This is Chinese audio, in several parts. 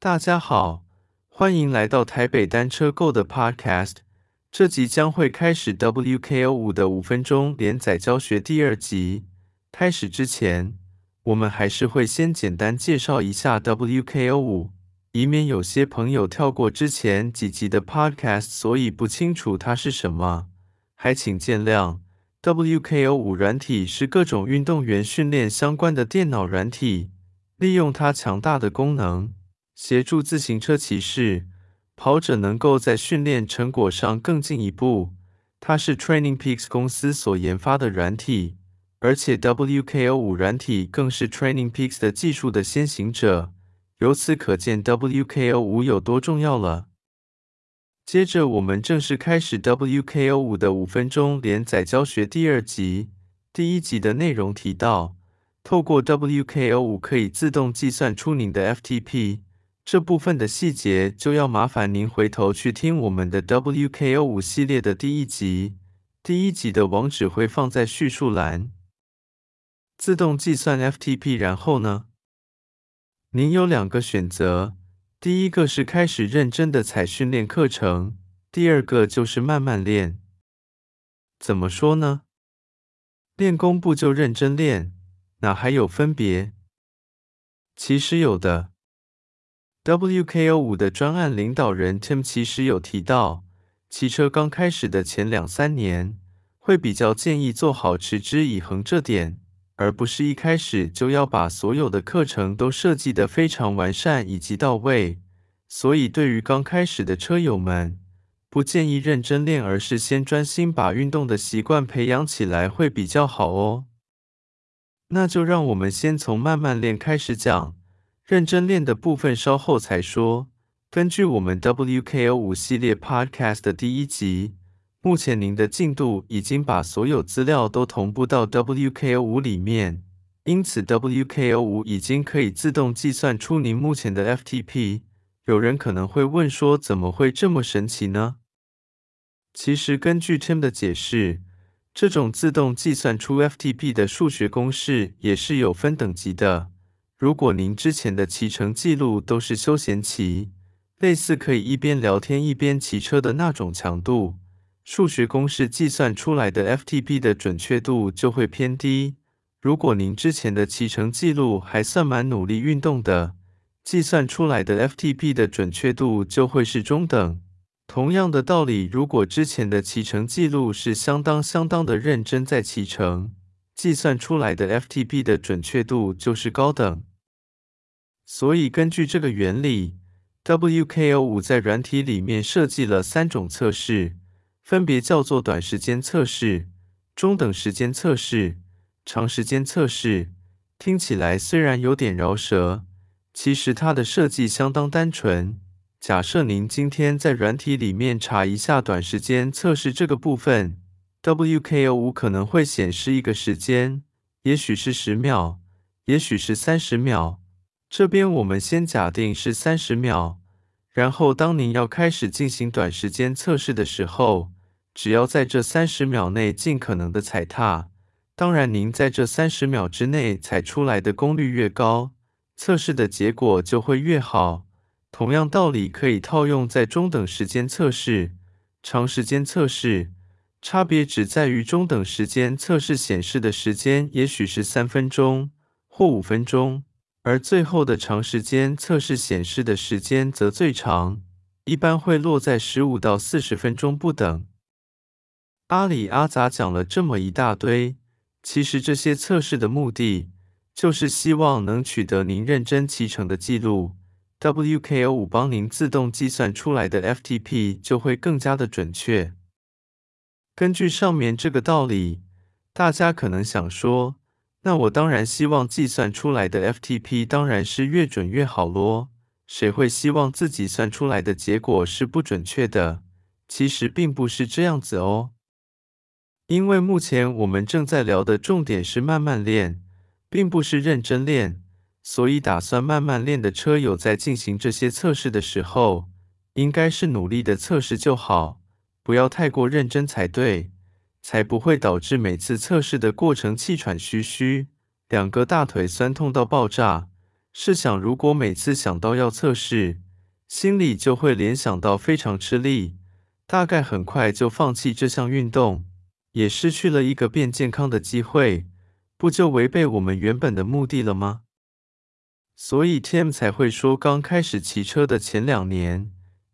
大家好，欢迎来到台北单车购的 Podcast。这集将会开始 WKO 五的五分钟连载教学第二集。开始之前，我们还是会先简单介绍一下 WKO 五，以免有些朋友跳过之前几集的 Podcast，所以不清楚它是什么，还请见谅。WKO 五软体是各种运动员训练相关的电脑软体，利用它强大的功能，协助自行车骑士、跑者能够在训练成果上更进一步。它是 Training Peaks 公司所研发的软体，而且 WKO 五软体更是 Training Peaks 的技术的先行者。由此可见，WKO 五有多重要了。接着，我们正式开始 WKO 五的五分钟连载教学第二集。第一集的内容提到，透过 WKO 五可以自动计算出您的 FTP。这部分的细节就要麻烦您回头去听我们的 WKO 五系列的第一集。第一集的网址会放在叙述栏。自动计算 FTP，然后呢？您有两个选择。第一个是开始认真的踩训练课程，第二个就是慢慢练。怎么说呢？练功不就认真练，哪还有分别？其实有的。WKO 五的专案领导人 Tim 其实有提到，骑车刚开始的前两三年，会比较建议做好持之以恒这点。而不是一开始就要把所有的课程都设计得非常完善以及到位，所以对于刚开始的车友们，不建议认真练，而是先专心把运动的习惯培养起来会比较好哦。那就让我们先从慢慢练开始讲，认真练的部分稍后才说。根据我们 WKO 五系列 Podcast 的第一集。目前您的进度已经把所有资料都同步到 WKO 五里面，因此 WKO 五已经可以自动计算出您目前的 FTP。有人可能会问说，怎么会这么神奇呢？其实根据 Tim 的解释，这种自动计算出 FTP 的数学公式也是有分等级的。如果您之前的骑乘记录都是休闲骑，类似可以一边聊天一边骑车的那种强度。数学公式计算出来的 FTP 的准确度就会偏低。如果您之前的骑乘记录还算蛮努力运动的，计算出来的 FTP 的准确度就会是中等。同样的道理，如果之前的骑乘记录是相当相当的认真在骑乘，计算出来的 FTP 的准确度就是高等。所以根据这个原理，WKO 五在软体里面设计了三种测试。分别叫做短时间测试、中等时间测试、长时间测试。听起来虽然有点饶舌，其实它的设计相当单纯。假设您今天在软体里面查一下短时间测试这个部分，WKO 五可能会显示一个时间，也许是十秒，也许是三十秒。这边我们先假定是三十秒，然后当您要开始进行短时间测试的时候，只要在这三十秒内尽可能的踩踏，当然您在这三十秒之内踩出来的功率越高，测试的结果就会越好。同样道理可以套用在中等时间测试、长时间测试，差别只在于中等时间测试显示的时间也许是三分钟或五分钟，而最后的长时间测试显示的时间则最长，一般会落在十五到四十分钟不等。阿里阿杂讲了这么一大堆，其实这些测试的目的就是希望能取得您认真骑乘的记录。WKO 五帮您自动计算出来的 FTP 就会更加的准确。根据上面这个道理，大家可能想说，那我当然希望计算出来的 FTP 当然是越准越好咯。谁会希望自己算出来的结果是不准确的？其实并不是这样子哦。因为目前我们正在聊的重点是慢慢练，并不是认真练，所以打算慢慢练的车友在进行这些测试的时候，应该是努力的测试就好，不要太过认真才对，才不会导致每次测试的过程气喘吁吁，两个大腿酸痛到爆炸，试想，如果每次想到要测试，心里就会联想到非常吃力，大概很快就放弃这项运动，也失去了一个变健康的机会，不就违背我们原本的目的了吗？所以 Tim 才会说，刚开始骑车的前两年，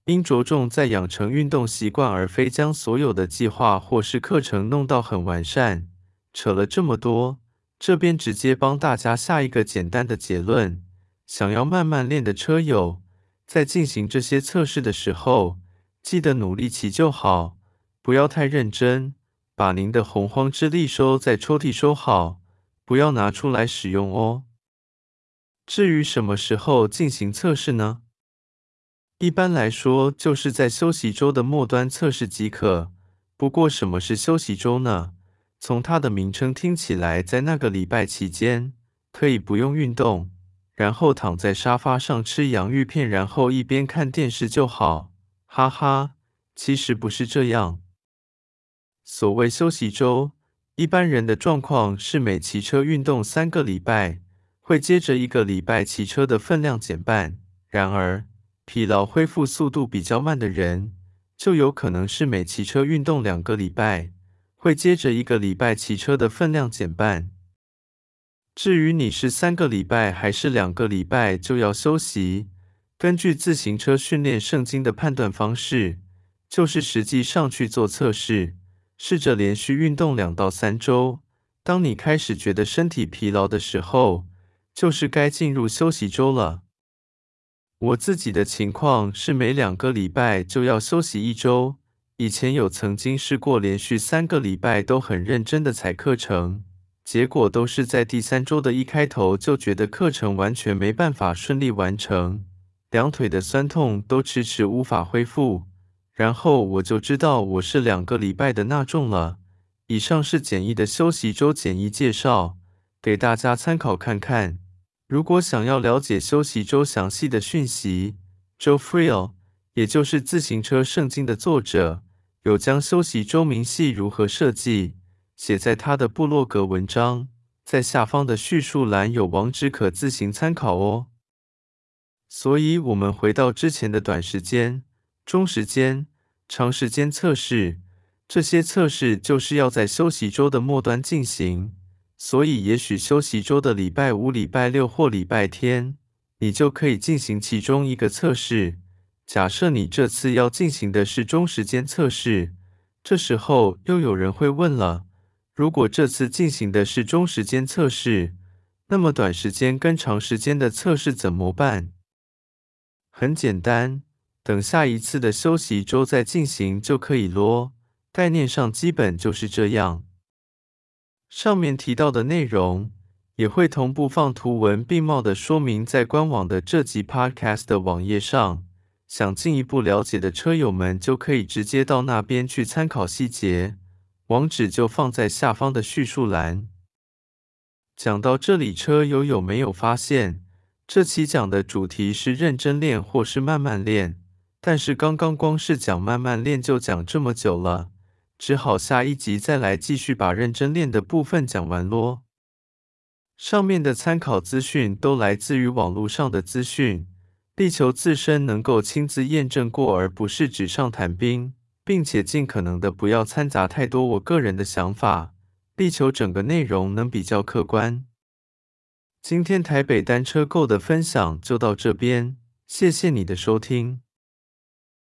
应着重在养成运动习惯，而非将所有的计划或是课程弄到很完善。扯了这么多，这边直接帮大家下一个简单的结论：想要慢慢练的车友，在进行这些测试的时候，记得努力骑就好，不要太认真，把您的洪荒之力收在抽屉收好，不要拿出来使用哦。至于什么时候进行测试呢？一般来说，就是在休息周的末端测试即可。不过，什么是休息周呢？从它的名称听起来，在那个礼拜期间，可以不用运动，然后躺在沙发上吃洋芋片，然后一边看电视就好。哈哈，其实不是这样。所谓休息周，一般人的状况是每骑车运动三个礼拜，会接着一个礼拜骑车的分量减半。然而，疲劳恢复速度比较慢的人，就有可能是每骑车运动两个礼拜，会接着一个礼拜骑车的分量减半。至于你是三个礼拜还是两个礼拜就要休息，根据自行车训练圣经的判断方式，就是实际上去做测试，试着连续运动两到三周。当你开始觉得身体疲劳的时候，就是该进入休息周了。我自己的情况是每两个礼拜就要休息一周。以前有曾经试过连续三个礼拜都很认真的踩课程，结果都是在第三周的一开头就觉得课程完全没办法顺利完成，两腿的酸痛都迟迟无法恢复。然后我就知道我是两个礼拜的那种了。以上是简易的休息周简易介绍，给大家参考看看。如果想要了解休息周详细的讯息，Joe Friel，也就是自行车圣经的作者，有将休息周明细如何设计写在他的部落格文章，在下方的叙述栏有网址可自行参考哦。所以，我们回到之前的短时间、中时间、长时间测试，这些测试就是要在休息周的末端进行。所以，也许休息周的礼拜五、礼拜六或礼拜天，你就可以进行其中一个测试。假设你这次要进行的是中时间测试，这时候又有人会问了：如果这次进行的是中时间测试，那么短时间跟长时间的测试怎么办？很简单，等下一次的休息周再进行就可以咯。概念上基本就是这样。上面提到的内容也会同步放图文并茂的说明在官网的这集 Podcast 的网页上，想进一步了解的车友们就可以直接到那边去参考细节，网址就放在下方的叙述栏。讲到这里，车友有没有发现，这期讲的主题是认真练或是慢慢练？但是刚刚光是讲慢慢练就讲这么久了。只好下一集再来继续把认真练的部分讲完咯。上面的参考资讯都来自于网络上的资讯，力求自身能够亲自验证过，而不是纸上谈兵，并且尽可能的不要掺杂太多我个人的想法，力求整个内容能比较客观。今天台北单车购的分享就到这边，谢谢你的收听。